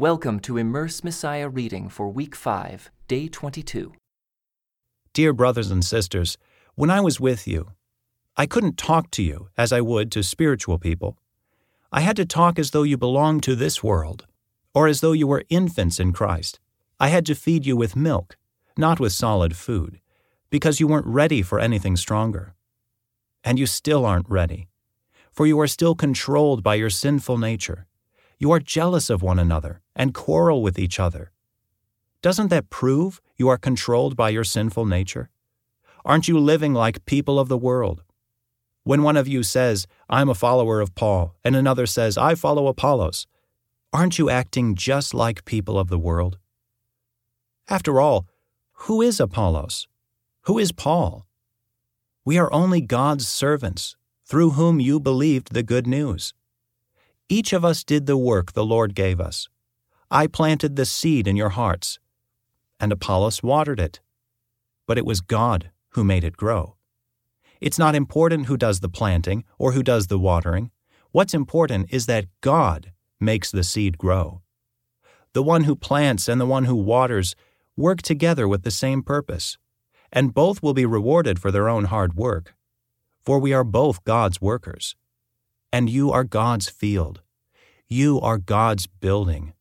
Welcome to Immerse Messiah reading for week 5, day 22. Dear brothers and sisters, when I was with you, I couldn't talk to you as I would to spiritual people. I had to talk as though you belonged to this world, or as though you were infants in Christ. I had to feed you with milk, not with solid food, because you weren't ready for anything stronger. And you still aren't ready, for you are still controlled by your sinful nature. You are jealous of one another and quarrel with each other. Doesn't that prove you are controlled by your sinful nature? Aren't you living like people of the world? When one of you says, I'm a follower of Paul, and another says, I follow Apollos, aren't you acting just like people of the world? After all, who is Apollos? Who is Paul? We are only God's servants, through whom you believed the good news. Each of us did the work the Lord gave us. I planted the seed in your hearts, and Apollos watered it. But it was God who made it grow. It's not important who does the planting or who does the watering. What's important is that God makes the seed grow. The one who plants and the one who waters work together with the same purpose, and both will be rewarded for their own hard work. For we are both God's workers, and you are God's field. You are God's building.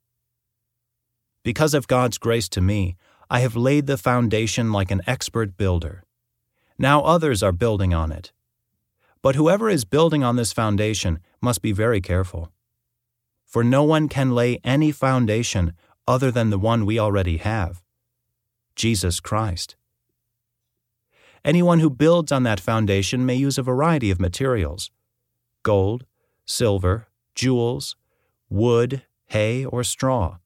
Because of God's grace to me, I have laid the foundation like an expert builder. Now others are building on it. But whoever is building on this foundation must be very careful. For no one can lay any foundation other than the one we already have Jesus Christ. Anyone who builds on that foundation may use a variety of materials gold, silver, jewels, wood, hay, or straw.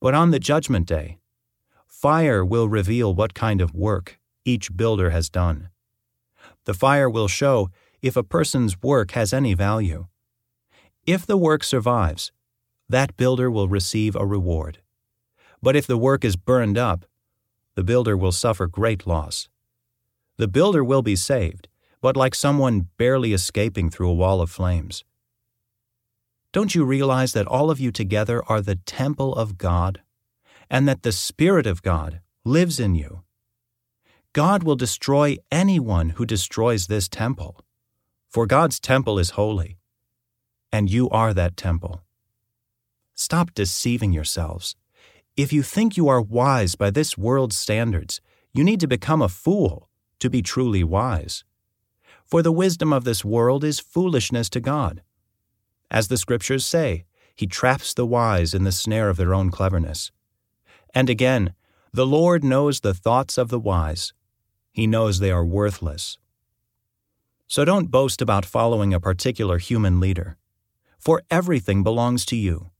But on the judgment day, fire will reveal what kind of work each builder has done. The fire will show if a person's work has any value. If the work survives, that builder will receive a reward. But if the work is burned up, the builder will suffer great loss. The builder will be saved, but like someone barely escaping through a wall of flames. Don't you realize that all of you together are the temple of God, and that the Spirit of God lives in you? God will destroy anyone who destroys this temple. For God's temple is holy, and you are that temple. Stop deceiving yourselves. If you think you are wise by this world's standards, you need to become a fool to be truly wise. For the wisdom of this world is foolishness to God. As the Scriptures say, He traps the wise in the snare of their own cleverness. And again, the Lord knows the thoughts of the wise, he knows they are worthless. So don't boast about following a particular human leader, for everything belongs to you,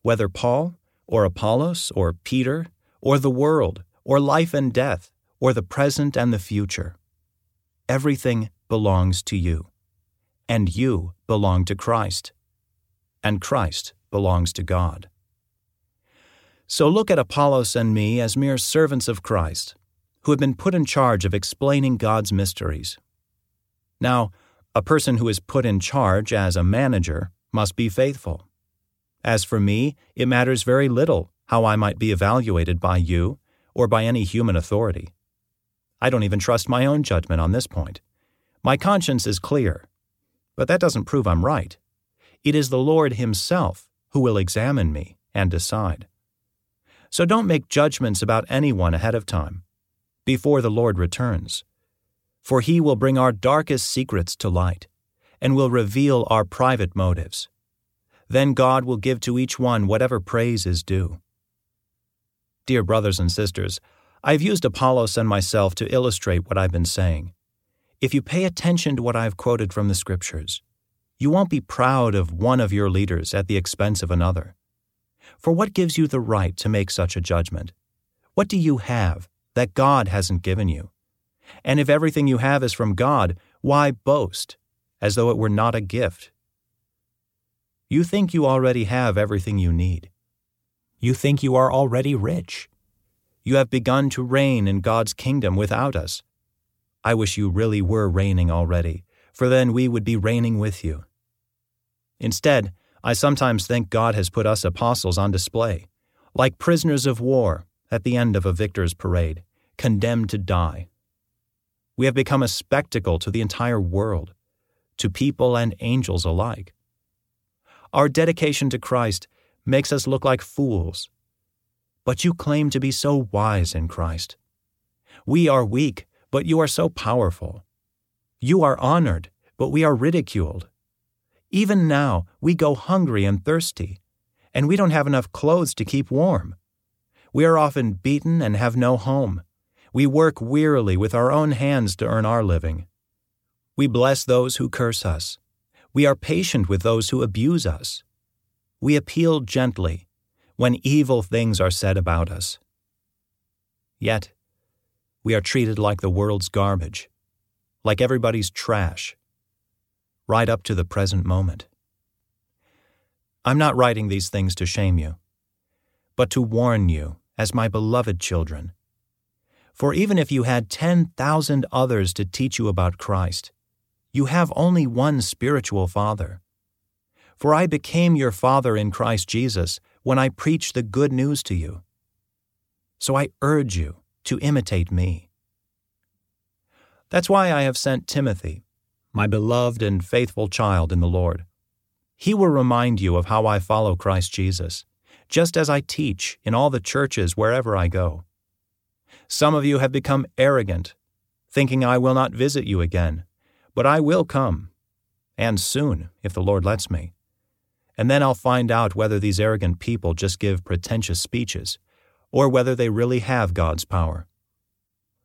whether Paul, or Apollos, or Peter, or the world, or life and death, or the present and the future. Everything belongs to you, and you belong to Christ, and Christ belongs to God. So look at Apollos and me as mere servants of Christ who have been put in charge of explaining God's mysteries. Now, a person who is put in charge as a manager must be faithful. As for me, it matters very little how I might be evaluated by you or by any human authority. I don't even trust my own judgment on this point. My conscience is clear, but that doesn't prove I'm right. It is the Lord Himself who will examine me and decide. So don't make judgments about anyone ahead of time before the Lord returns. For he will bring our darkest secrets to light, and will reveal our private motives. Then God will give to each one whatever praise is due. Dear brothers and sisters, I've used Apollos and myself to illustrate what I've been saying. If you pay attention to what I've quoted from the Scriptures, you won't be proud of one of your leaders at the expense of another. For what gives you the right to make such a judgment? What do you have that God hasn't given you. And if everything you have is from God, why boast, as though it were not a gift? You think you already have everything you need. You think you are already rich. You have begun to reign in God's kingdom without us. I wish you really were reigning already, for then we would be reigning with you. Instead, I sometimes think God has put us apostles on display, like prisoners of war at the end of a victor's parade, condemned to die. We have become a spectacle to the entire world, to people and angels alike. Our dedication to Christ makes us look like fools. But you claim to be so wise in Christ. We are weak, but you are so powerful. You are honored, but we are ridiculed. Even now, we go hungry and thirsty, and we don't have enough clothes to keep warm. We are often beaten and have no home. We work wearily with our own hands to earn our living. We bless those who curse us. We are patient with those who abuse us. We appeal gently when evil things are said about us. Yet, we are treated like the world's garbage, like everybody's trash, right up to the present moment. I'm not writing these things to shame you, but to warn you as my beloved children. For even if you had 10,000 others to teach you about Christ, you have only one spiritual father. For I became your father in Christ Jesus when I preached the good news to you. So I urge you to imitate me. That's why I have sent Timothy my beloved and faithful child in the Lord. He will remind you of how I follow Christ Jesus, just as I teach in all the churches wherever I go. Some of you have become arrogant, thinking I will not visit you again, but I will come, and soon, if the Lord lets me. And then I'll find out whether these arrogant people just give pretentious speeches, or whether they really have God's power.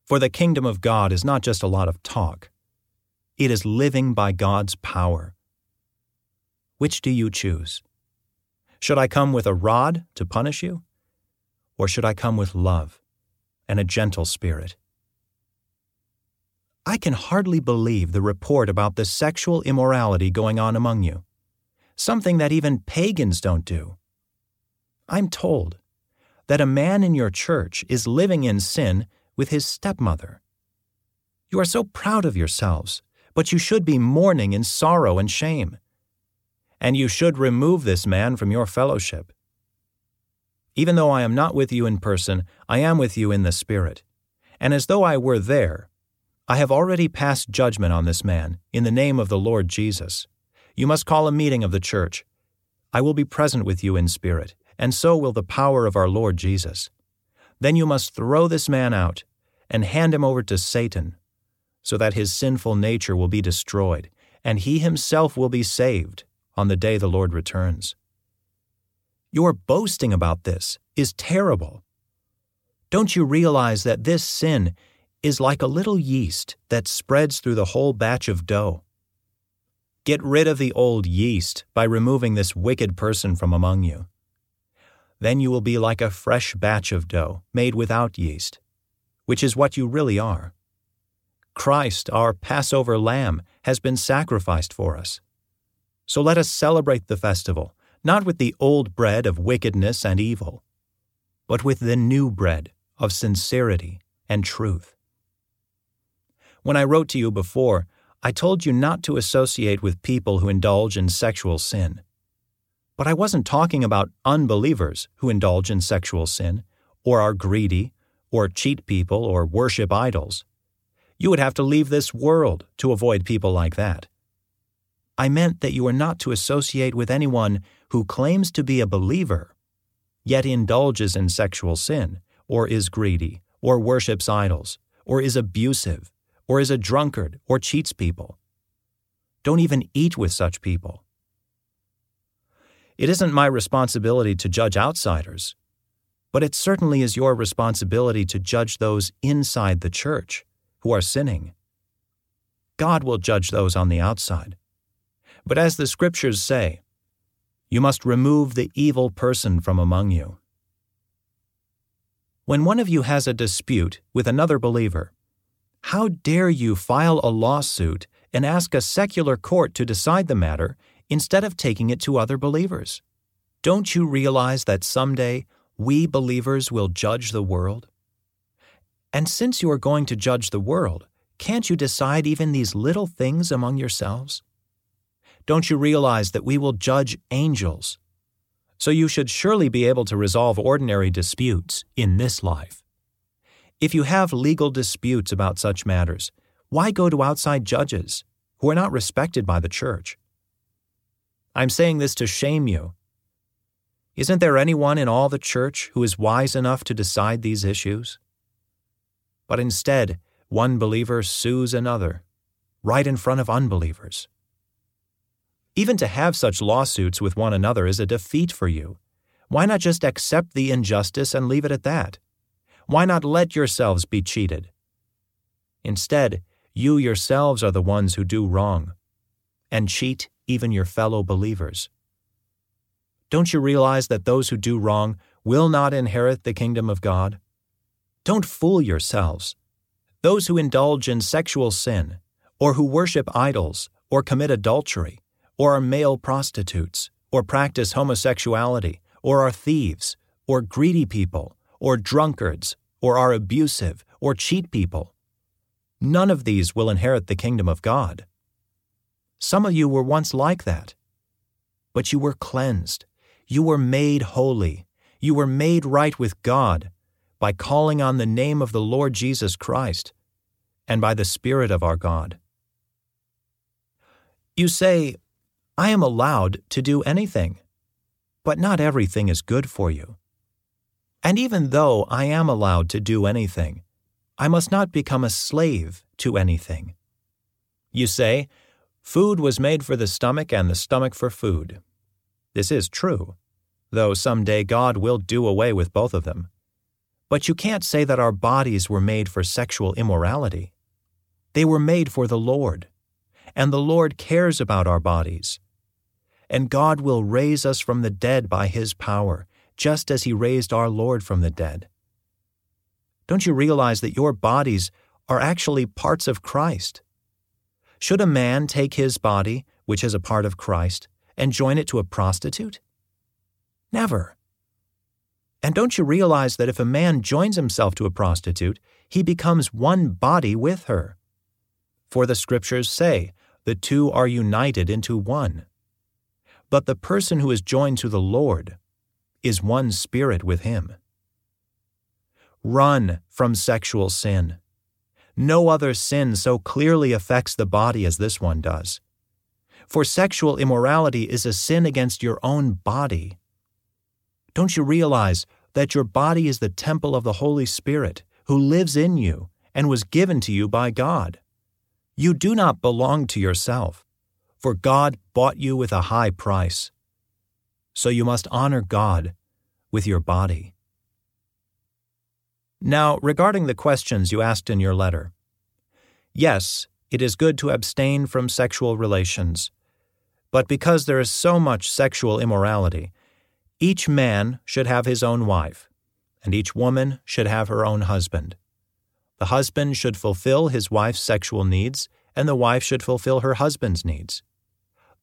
For the kingdom of God is not just a lot of talk, it is living by God's power. Which do you choose? Should I come with a rod to punish you? Or should I come with love and a gentle spirit? I can hardly believe the report about the sexual immorality going on among you, something that even pagans don't do. I'm told that a man in your church is living in sin with his stepmother. You are so proud of yourselves but you should be mourning in sorrow and shame. And you should remove this man from your fellowship. Even though I am not with you in person, I am with you in the Spirit. And as though I were there, I have already passed judgment on this man, in the name of the Lord Jesus. You must call a meeting of the church. I will be present with you in spirit, and so will the power of our Lord Jesus. Then you must throw this man out, and hand him over to Satan, so that his sinful nature will be destroyed, and he himself will be saved on the day the Lord returns. Your boasting about this is terrible. Don't you realize that this sin is like a little yeast that spreads through the whole batch of dough? Get rid of the old yeast by removing this wicked person from among you. Then you will be like a fresh batch of dough made without yeast, which is what you really are. Christ, our Passover lamb, has been sacrificed for us. So let us celebrate the festival, not with the old bread of wickedness and evil, but with the new bread of sincerity and truth. When I wrote to you before, I told you not to associate with people who indulge in sexual sin. But I wasn't talking about unbelievers who indulge in sexual sin, or are greedy, or cheat people, or worship idols. You would have to leave this world to avoid people like that. I meant that you are not to associate with anyone who claims to be a believer, yet indulges in sexual sin, or is greedy, or worships idols, or is abusive, or is a drunkard, or cheats people. Don't even eat with such people. It isn't my responsibility to judge outsiders, but it certainly is your responsibility to judge those inside the church who are sinning. God will judge those on the outside. But as the Scriptures say, you must remove the evil person from among you. When one of you has a dispute with another believer, how dare you file a lawsuit and ask a secular court to decide the matter instead of taking it to other believers? Don't you realize that someday we believers will judge the world? And since you are going to judge the world, can't you decide even these little things among yourselves? Don't you realize that we will judge angels? So you should surely be able to resolve ordinary disputes in this life. If you have legal disputes about such matters, why go to outside judges who are not respected by the church? I'm saying this to shame you. Isn't there anyone in all the church who is wise enough to decide these issues? But instead, one believer sues another, right in front of unbelievers. Even to have such lawsuits with one another is a defeat for you. Why not just accept the injustice and leave it at that? Why not let yourselves be cheated? Instead, you yourselves are the ones who do wrong and cheat even your fellow believers. Don't you realize that those who do wrong will not inherit the kingdom of God? Don't fool yourselves. Those who indulge in sexual sin, or who worship idols, or commit adultery, or are male prostitutes, or practice homosexuality, or are thieves, or greedy people, or drunkards, or are abusive, or cheat people. None of these will inherit the kingdom of God. Some of you were once like that. But you were cleansed. You were made holy. You were made right with God by calling on the name of the Lord Jesus Christ and by the Spirit of our God. You say, I am allowed to do anything. But not everything is good for you. And even though I am allowed to do anything, I must not become a slave to anything. You say, Food was made for the stomach and the stomach for food. This is true, though some day God will do away with both of them. But you can't say that our bodies were made for sexual immorality. They were made for the Lord, and the Lord cares about our bodies and God will raise us from the dead by His power, just as He raised our Lord from the dead. Don't you realize that your bodies are actually parts of Christ? Should a man take his body, which is a part of Christ, and join it to a prostitute? Never. And don't you realize that if a man joins himself to a prostitute, he becomes one body with her? For the scriptures say, the two are united into one. But the person who is joined to the Lord is one spirit with him. Run from sexual sin. No other sin so clearly affects the body as this one does. For sexual immorality is a sin against your own body. Don't you realize that your body is the temple of the Holy Spirit who lives in you and was given to you by God? You do not belong to yourself for God bought you with a high price. So you must honor God with your body. Now, regarding the questions you asked in your letter. Yes, it is good to abstain from sexual relations. But because there is so much sexual immorality, each man should have his own wife, and each woman should have her own husband. The husband should fulfill his wife's sexual needs, and the wife should fulfill her husband's needs.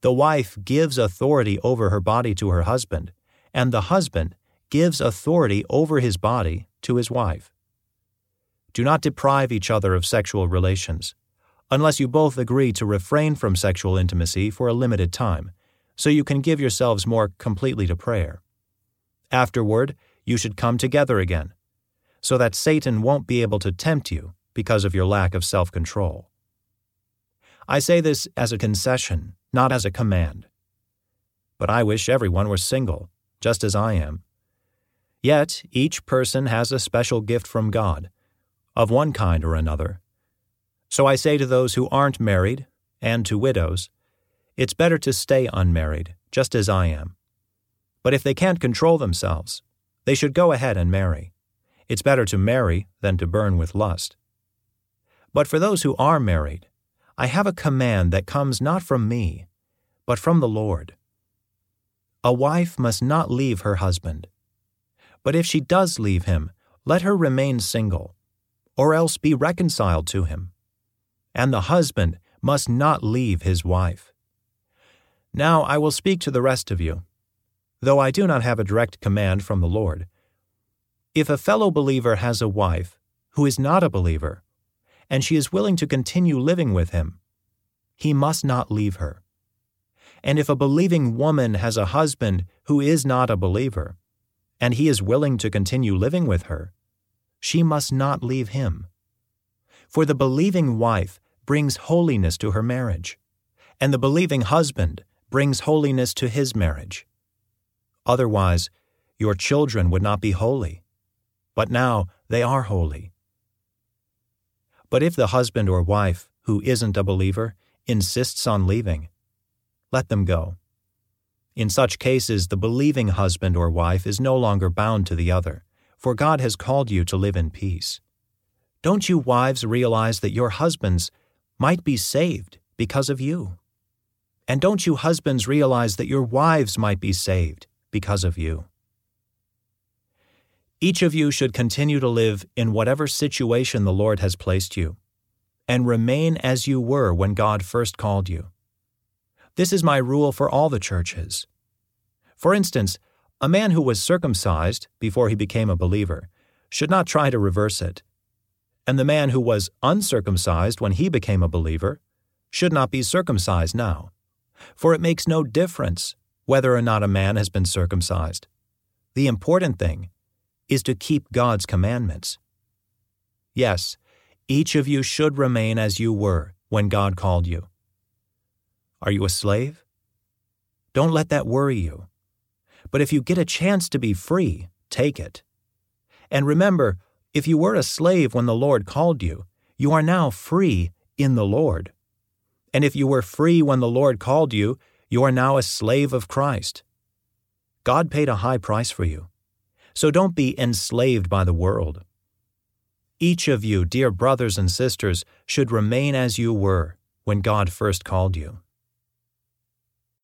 The wife gives authority over her body to her husband, and the husband gives authority over his body to his wife. Do not deprive each other of sexual relations, unless you both agree to refrain from sexual intimacy for a limited time, so you can give yourselves more completely to prayer. Afterward, you should come together again, so that Satan won't be able to tempt you because of your lack of self control. I say this as a concession not as a command. But I wish everyone were single, just as I am. Yet each person has a special gift from God, of one kind or another. So I say to those who aren't married, and to widows, it's better to stay unmarried, just as I am. But if they can't control themselves, they should go ahead and marry. It's better to marry than to burn with lust. But for those who are married, I have a command that comes not from me, but from the Lord. A wife must not leave her husband. But if she does leave him, let her remain single, or else be reconciled to him. And the husband must not leave his wife. Now I will speak to the rest of you, though I do not have a direct command from the Lord. If a fellow believer has a wife who is not a believer, and she is willing to continue living with him, he must not leave her. And if a believing woman has a husband who is not a believer, and he is willing to continue living with her, she must not leave him. For the believing wife brings holiness to her marriage, and the believing husband brings holiness to his marriage. Otherwise, your children would not be holy, but now they are holy. But if the husband or wife, who isn't a believer, insists on leaving, let them go. In such cases, the believing husband or wife is no longer bound to the other, for God has called you to live in peace. Don't you wives realize that your husbands might be saved because of you? And don't you husbands realize that your wives might be saved because of you? Each of you should continue to live in whatever situation the Lord has placed you, and remain as you were when God first called you. This is my rule for all the churches. For instance, a man who was circumcised before he became a believer should not try to reverse it. And the man who was uncircumcised when he became a believer should not be circumcised now. For it makes no difference whether or not a man has been circumcised. The important thing is to keep God's commandments. Yes, each of you should remain as you were when God called you. Are you a slave? Don't let that worry you. But if you get a chance to be free, take it. And remember, if you were a slave when the Lord called you, you are now free in the Lord. And if you were free when the Lord called you, you are now a slave of Christ. God paid a high price for you. So don't be enslaved by the world. Each of you, dear brothers and sisters, should remain as you were when God first called you.